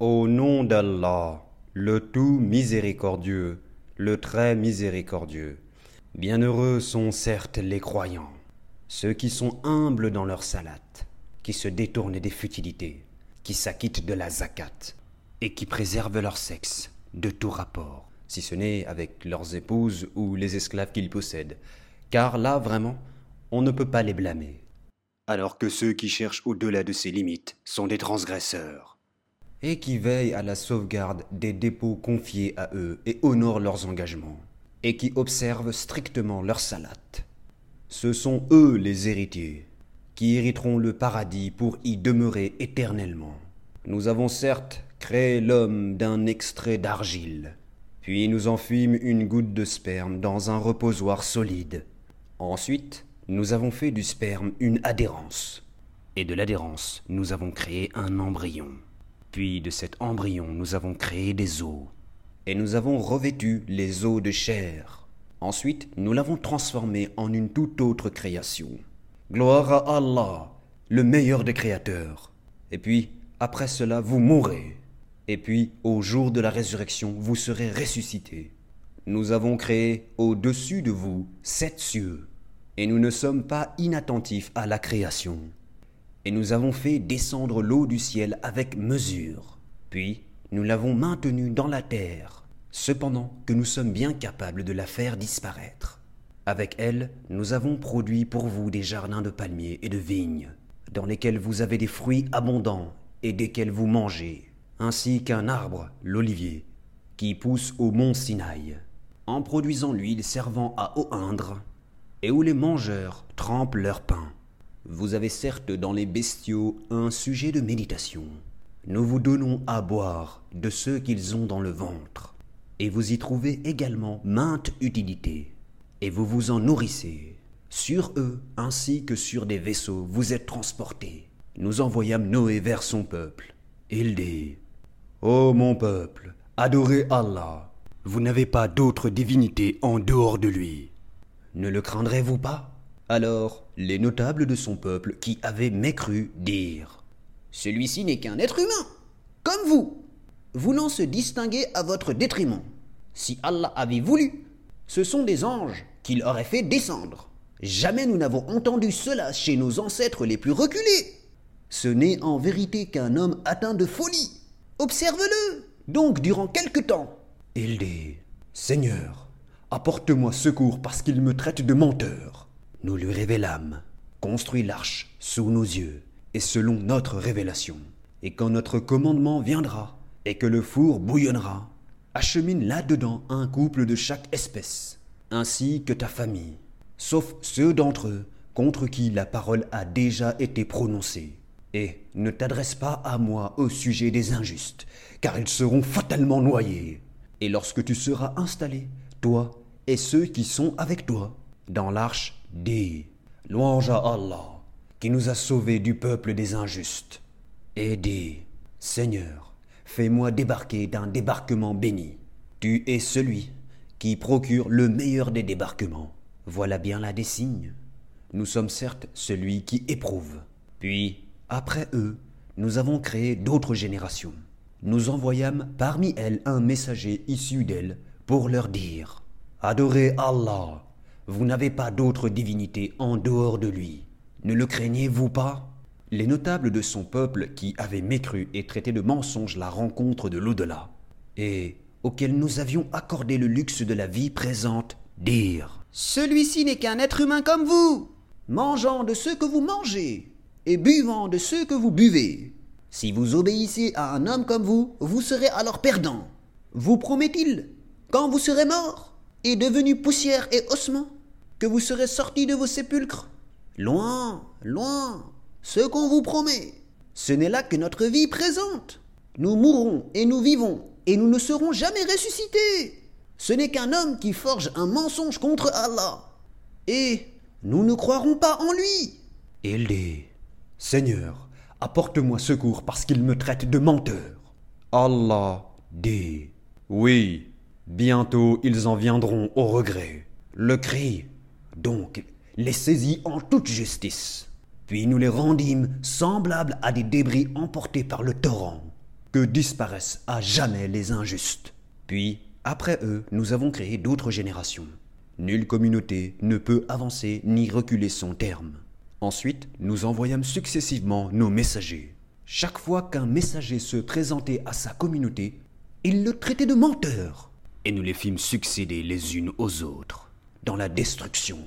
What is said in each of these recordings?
Au nom d'Allah, le tout miséricordieux, le très miséricordieux. Bienheureux sont certes les croyants, ceux qui sont humbles dans leur salat, qui se détournent des futilités, qui s'acquittent de la zakat, et qui préservent leur sexe de tout rapport, si ce n'est avec leurs épouses ou les esclaves qu'ils possèdent, car là vraiment, on ne peut pas les blâmer. Alors que ceux qui cherchent au-delà de ces limites sont des transgresseurs et qui veillent à la sauvegarde des dépôts confiés à eux et honorent leurs engagements, et qui observent strictement leur salat. Ce sont eux les héritiers, qui hériteront le paradis pour y demeurer éternellement. Nous avons certes créé l'homme d'un extrait d'argile, puis nous en fîmes une goutte de sperme dans un reposoir solide. Ensuite, nous avons fait du sperme une adhérence, et de l'adhérence, nous avons créé un embryon. Puis de cet embryon nous avons créé des os, et nous avons revêtu les os de chair. Ensuite, nous l'avons transformé en une toute autre création. Gloire à Allah, le meilleur des créateurs. Et puis, après cela, vous mourrez. Et puis, au jour de la résurrection, vous serez ressuscités. Nous avons créé au-dessus de vous sept cieux, et nous ne sommes pas inattentifs à la création et nous avons fait descendre l'eau du ciel avec mesure. Puis nous l'avons maintenue dans la terre, cependant que nous sommes bien capables de la faire disparaître. Avec elle, nous avons produit pour vous des jardins de palmiers et de vignes, dans lesquels vous avez des fruits abondants et desquels vous mangez, ainsi qu'un arbre, l'olivier, qui pousse au mont Sinaï, en produisant l'huile servant à oindre, et où les mangeurs trempent leur pain. Vous avez certes dans les bestiaux un sujet de méditation. Nous vous donnons à boire de ceux qu'ils ont dans le ventre, et vous y trouvez également mainte utilité, et vous vous en nourrissez. Sur eux, ainsi que sur des vaisseaux, vous êtes transportés. Nous envoyâmes Noé vers son peuple. Il dit Ô mon peuple, adorez Allah. Vous n'avez pas d'autre divinité en dehors de lui. Ne le craindrez-vous pas? Alors les notables de son peuple qui avaient mécru dirent Celui-ci n'est qu'un être humain, comme vous, voulant se distinguer à votre détriment. Si Allah avait voulu, ce sont des anges qu'il aurait fait descendre. Jamais nous n'avons entendu cela chez nos ancêtres les plus reculés. Ce n'est en vérité qu'un homme atteint de folie. Observe-le donc durant quelque temps. Il dit Seigneur, apporte-moi secours parce qu'il me traite de menteur. Nous lui révélâmes, construis l'arche sous nos yeux et selon notre révélation. Et quand notre commandement viendra et que le four bouillonnera, achemine là-dedans un couple de chaque espèce, ainsi que ta famille, sauf ceux d'entre eux contre qui la parole a déjà été prononcée. Et ne t'adresse pas à moi au sujet des injustes, car ils seront fatalement noyés. Et lorsque tu seras installé, toi et ceux qui sont avec toi, dans l'arche Dis, louange à Allah, qui nous a sauvés du peuple des injustes. Et dis, Seigneur, fais-moi débarquer d'un débarquement béni. Tu es celui qui procure le meilleur des débarquements. Voilà bien là des signes. Nous sommes certes celui qui éprouve. Puis, après eux, nous avons créé d'autres générations. Nous envoyâmes parmi elles un messager issu d'elles pour leur dire Adorez Allah vous n'avez pas d'autre divinité en dehors de lui. Ne le craignez-vous pas? Les notables de son peuple qui avaient mécru et traité de mensonge la rencontre de l'au-delà, et auxquels nous avions accordé le luxe de la vie présente, dirent Celui-ci n'est qu'un être humain comme vous, mangeant de ce que vous mangez, et buvant de ce que vous buvez. Si vous obéissez à un homme comme vous, vous serez alors perdant. Vous promet-il, quand vous serez mort, et devenu poussière et ossement, que vous serez sortis de vos sépulcres. Loin, loin, ce qu'on vous promet. Ce n'est là que notre vie présente. Nous mourrons et nous vivons, et nous ne serons jamais ressuscités. Ce n'est qu'un homme qui forge un mensonge contre Allah. Et nous ne croirons pas en lui. Il dit, Seigneur, apporte-moi secours parce qu'il me traite de menteur. Allah dit, Oui, bientôt ils en viendront au regret. Le cri donc les saisit en toute justice. Puis nous les rendîmes semblables à des débris emportés par le torrent. que disparaissent à jamais les injustes. Puis, après eux, nous avons créé d'autres générations. Nulle communauté ne peut avancer ni reculer son terme. Ensuite, nous envoyâmes successivement nos messagers. Chaque fois qu'un messager se présentait à sa communauté, il le traitait de menteur. Et nous les fîmes succéder les unes aux autres dans la destruction.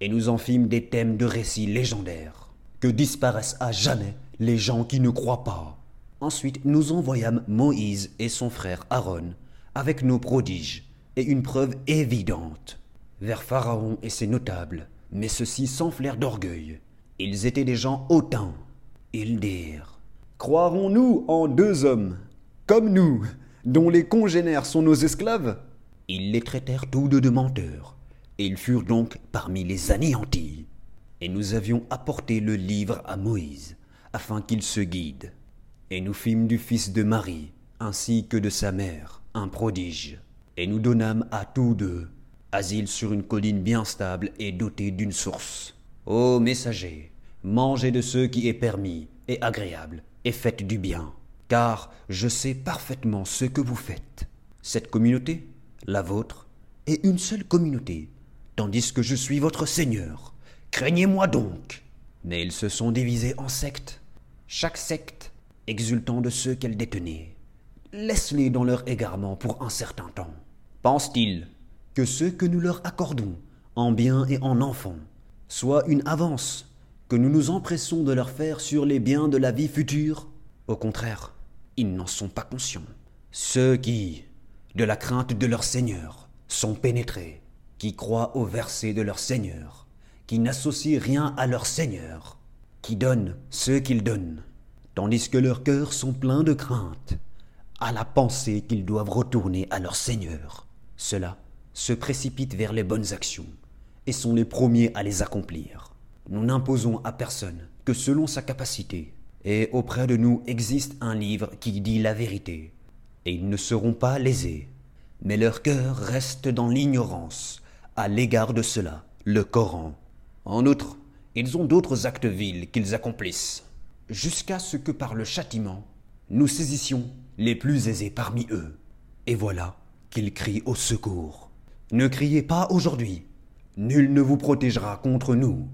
Et nous en fîmes des thèmes de récits légendaires. Que disparaissent à jamais les gens qui ne croient pas. Ensuite, nous envoyâmes Moïse et son frère Aaron avec nos prodiges et une preuve évidente vers Pharaon et ses notables, mais ceux-ci s'enflèrent d'orgueil. Ils étaient des gens hautains. Ils dirent Croirons-nous en deux hommes, comme nous, dont les congénères sont nos esclaves? Ils les traitèrent tous deux de menteurs, et ils furent donc parmi les anéantis. Et nous avions apporté le livre à Moïse, afin qu'il se guide. Et nous fîmes du fils de Marie, ainsi que de sa mère, un prodige. Et nous donnâmes à tous deux asile sur une colline bien stable et dotée d'une source. Ô messager, mangez de ce qui est permis et agréable, et faites du bien, car je sais parfaitement ce que vous faites. Cette communauté, la vôtre, est une seule communauté, tandis que je suis votre Seigneur. Craignez-moi donc. Mais ils se sont divisés en sectes, chaque secte exultant de ceux qu'elle détenait. Laisse-les dans leur égarement pour un certain temps. Pense-t-il que ce que nous leur accordons, en biens et en enfants, soit une avance que nous nous empressons de leur faire sur les biens de la vie future? Au contraire, ils n'en sont pas conscients. Ceux qui, de la crainte de leur Seigneur, sont pénétrés, qui croient au verset de leur Seigneur, qui n'associent rien à leur Seigneur, qui donnent ce qu'ils donnent, tandis que leurs cœurs sont pleins de crainte à la pensée qu'ils doivent retourner à leur Seigneur. Cela se précipitent vers les bonnes actions et sont les premiers à les accomplir. Nous n'imposons à personne que selon sa capacité, et auprès de nous existe un livre qui dit la vérité, et ils ne seront pas lésés, mais leur cœur reste dans l'ignorance à l'égard de cela, le Coran. En outre, ils ont d'autres actes vils qu'ils accomplissent, jusqu'à ce que par le châtiment, nous saisissions les plus aisés parmi eux. Et voilà qu'ils crient au secours. Ne criez pas aujourd'hui. Nul ne vous protégera contre nous.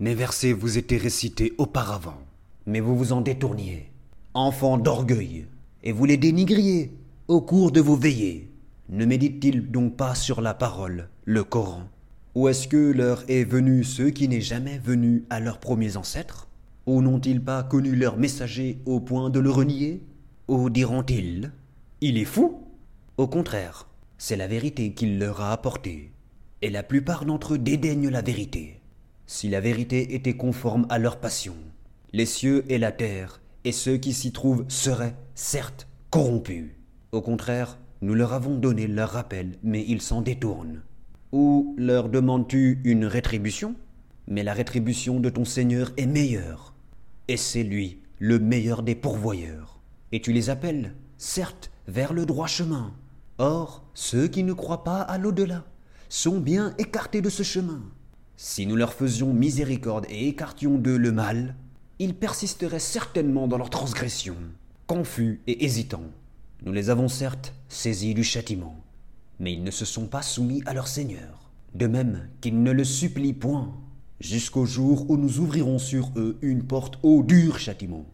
Mes versets vous étaient récités auparavant, mais vous vous en détourniez, enfants d'orgueil, et vous les dénigriez au cours de vos veillées. Ne médite-t-il donc pas sur la parole, le Coran Ou est-ce que l'heure est venue ceux qui n'est jamais venu à leurs premiers ancêtres? Ou n'ont-ils pas connu leur messager au point de le renier? Ou diront-ils Il est fou? Au contraire, c'est la vérité qu'il leur a apportée. Et la plupart d'entre eux dédaignent la vérité. Si la vérité était conforme à leur passion, les cieux et la terre et ceux qui s'y trouvent seraient, certes, corrompus. Au contraire, nous leur avons donné leur rappel, mais ils s'en détournent. Ou leur demandes-tu une rétribution? Mais la rétribution de ton Seigneur est meilleure. Et c'est lui, le meilleur des pourvoyeurs. Et tu les appelles, certes, vers le droit chemin. Or, ceux qui ne croient pas à l'au-delà sont bien écartés de ce chemin. Si nous leur faisions miséricorde et écartions d'eux le mal, ils persisteraient certainement dans leur transgression, confus et hésitants. Nous les avons certes saisis du châtiment, mais ils ne se sont pas soumis à leur Seigneur, de même qu'ils ne le supplient point, jusqu'au jour où nous ouvrirons sur eux une porte au dur châtiment.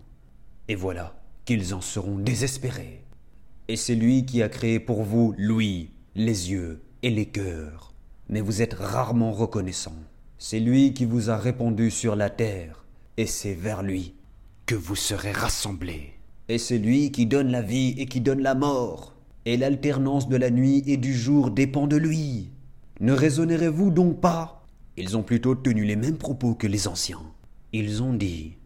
Et voilà qu'ils en seront désespérés. Et c'est lui qui a créé pour vous l'ouïe, les yeux et les cœurs. Mais vous êtes rarement reconnaissant. C'est lui qui vous a répondu sur la terre, et c'est vers lui que vous serez rassemblés. Et c'est lui qui donne la vie et qui donne la mort. Et l'alternance de la nuit et du jour dépend de lui. Ne raisonnerez-vous donc pas? Ils ont plutôt tenu les mêmes propos que les anciens. Ils ont dit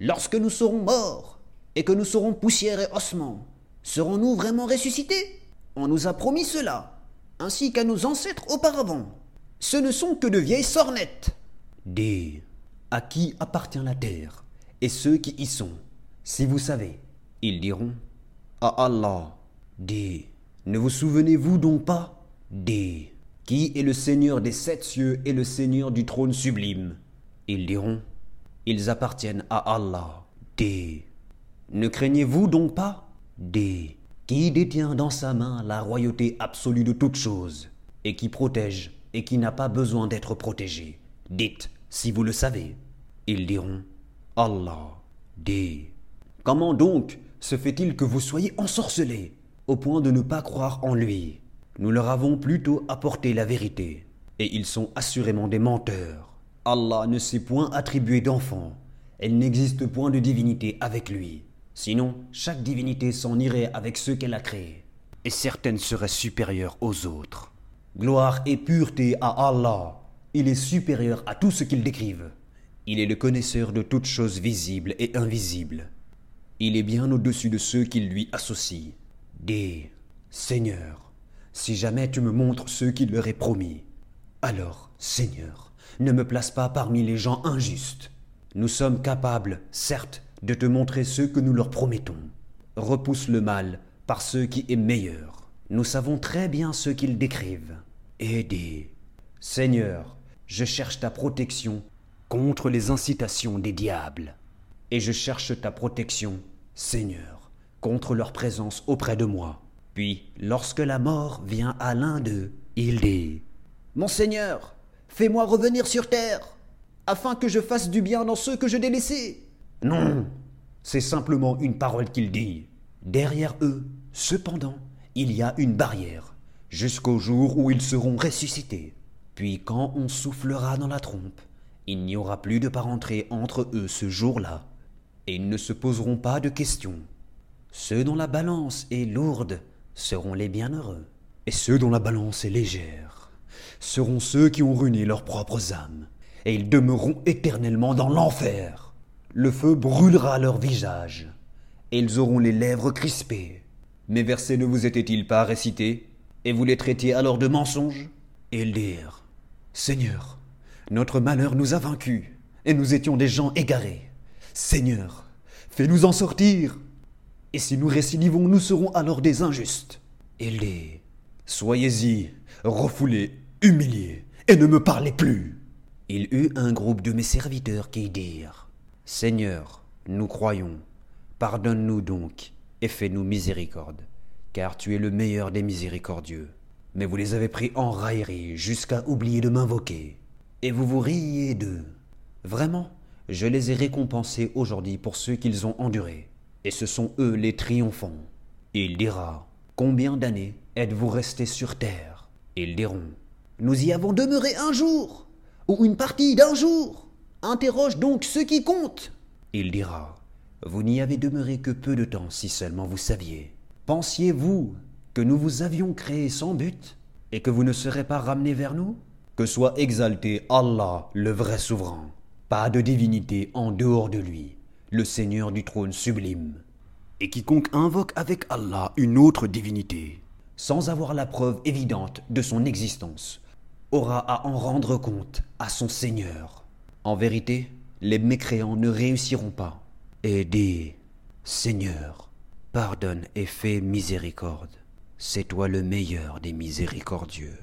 Lorsque nous serons morts, et que nous serons poussière et ossements, Serons-nous vraiment ressuscités? On nous a promis cela, ainsi qu'à nos ancêtres auparavant. Ce ne sont que de vieilles sornettes. Dis, à qui appartient la terre et ceux qui y sont? Si vous savez, ils diront À Allah. Dis, ne vous souvenez-vous donc pas? Dis, qui est le Seigneur des sept cieux et le Seigneur du trône sublime? Ils diront Ils appartiennent à Allah. Dis, ne craignez-vous donc pas? D. Qui détient dans sa main la royauté absolue de toutes choses, et qui protège, et qui n'a pas besoin d'être protégé? Dites, si vous le savez. Ils diront Allah. D. Comment donc se fait-il que vous soyez ensorcelés, au point de ne pas croire en lui Nous leur avons plutôt apporté la vérité, et ils sont assurément des menteurs. Allah ne s'est point attribué d'enfant, elle n'existe point de divinité avec lui. Sinon, chaque divinité s'en irait avec ceux qu'elle a créés, et certaines seraient supérieures aux autres. Gloire et pureté à Allah, il est supérieur à tout ce qu'ils décrivent. Il est le connaisseur de toutes choses visibles et invisibles. Il est bien au-dessus de ceux qui lui associent. Dis, Seigneur, si jamais tu me montres ceux qui leur est promis, alors, Seigneur, ne me place pas parmi les gens injustes. Nous sommes capables, certes, de te montrer ceux que nous leur promettons. Repousse le mal par ce qui est meilleur. Nous savons très bien ce qu'ils décrivent. Et dis, Seigneur, je cherche ta protection contre les incitations des diables et je cherche ta protection, Seigneur, contre leur présence auprès de moi. Puis, lorsque la mort vient à l'un d'eux, il dit Mon Seigneur, fais-moi revenir sur terre, afin que je fasse du bien dans ceux que je délaissés. Non, c'est simplement une parole qu'il dit. Derrière eux, cependant, il y a une barrière, jusqu'au jour où ils seront ressuscités. Puis quand on soufflera dans la trompe, il n'y aura plus de parenté entre eux ce jour-là et ils ne se poseront pas de questions. Ceux dont la balance est lourde seront les bienheureux, et ceux dont la balance est légère seront ceux qui ont ruiné leurs propres âmes, et ils demeureront éternellement dans l'enfer. Le feu brûlera leur visage, et ils auront les lèvres crispées. Mes versets ne vous étaient-ils pas récités, et vous les traitiez alors de mensonges? Et ils dirent, Seigneur, notre malheur nous a vaincus, et nous étions des gens égarés. Seigneur, fais-nous en sortir. Et si nous récidivons, nous serons alors des injustes. Les Soyez-y, refoulés, humiliés, et ne me parlez plus. Il eut un groupe de mes serviteurs qui dirent Seigneur, nous croyons, pardonne-nous donc, et fais-nous miséricorde, car tu es le meilleur des miséricordieux. Mais vous les avez pris en raillerie jusqu'à oublier de m'invoquer, et vous vous riez d'eux. Vraiment, je les ai récompensés aujourd'hui pour ceux qu'ils ont endurés, et ce sont eux les triomphants. Il dira, Combien d'années êtes-vous restés sur terre? Ils diront, Nous y avons demeuré un jour, ou une partie d'un jour. Interroge donc ceux qui comptent. Il dira, Vous n'y avez demeuré que peu de temps si seulement vous saviez. Pensiez-vous que nous vous avions créé sans but, et que vous ne serez pas ramenés vers nous? Que soit exalté Allah, le vrai souverain. Pas de divinité en dehors de lui, le Seigneur du trône sublime. Et quiconque invoque avec Allah une autre divinité, sans avoir la preuve évidente de son existence, aura à en rendre compte à son Seigneur. En vérité, les mécréants ne réussiront pas. Et dis, Seigneur, pardonne et fais miséricorde. C'est toi le meilleur des miséricordieux.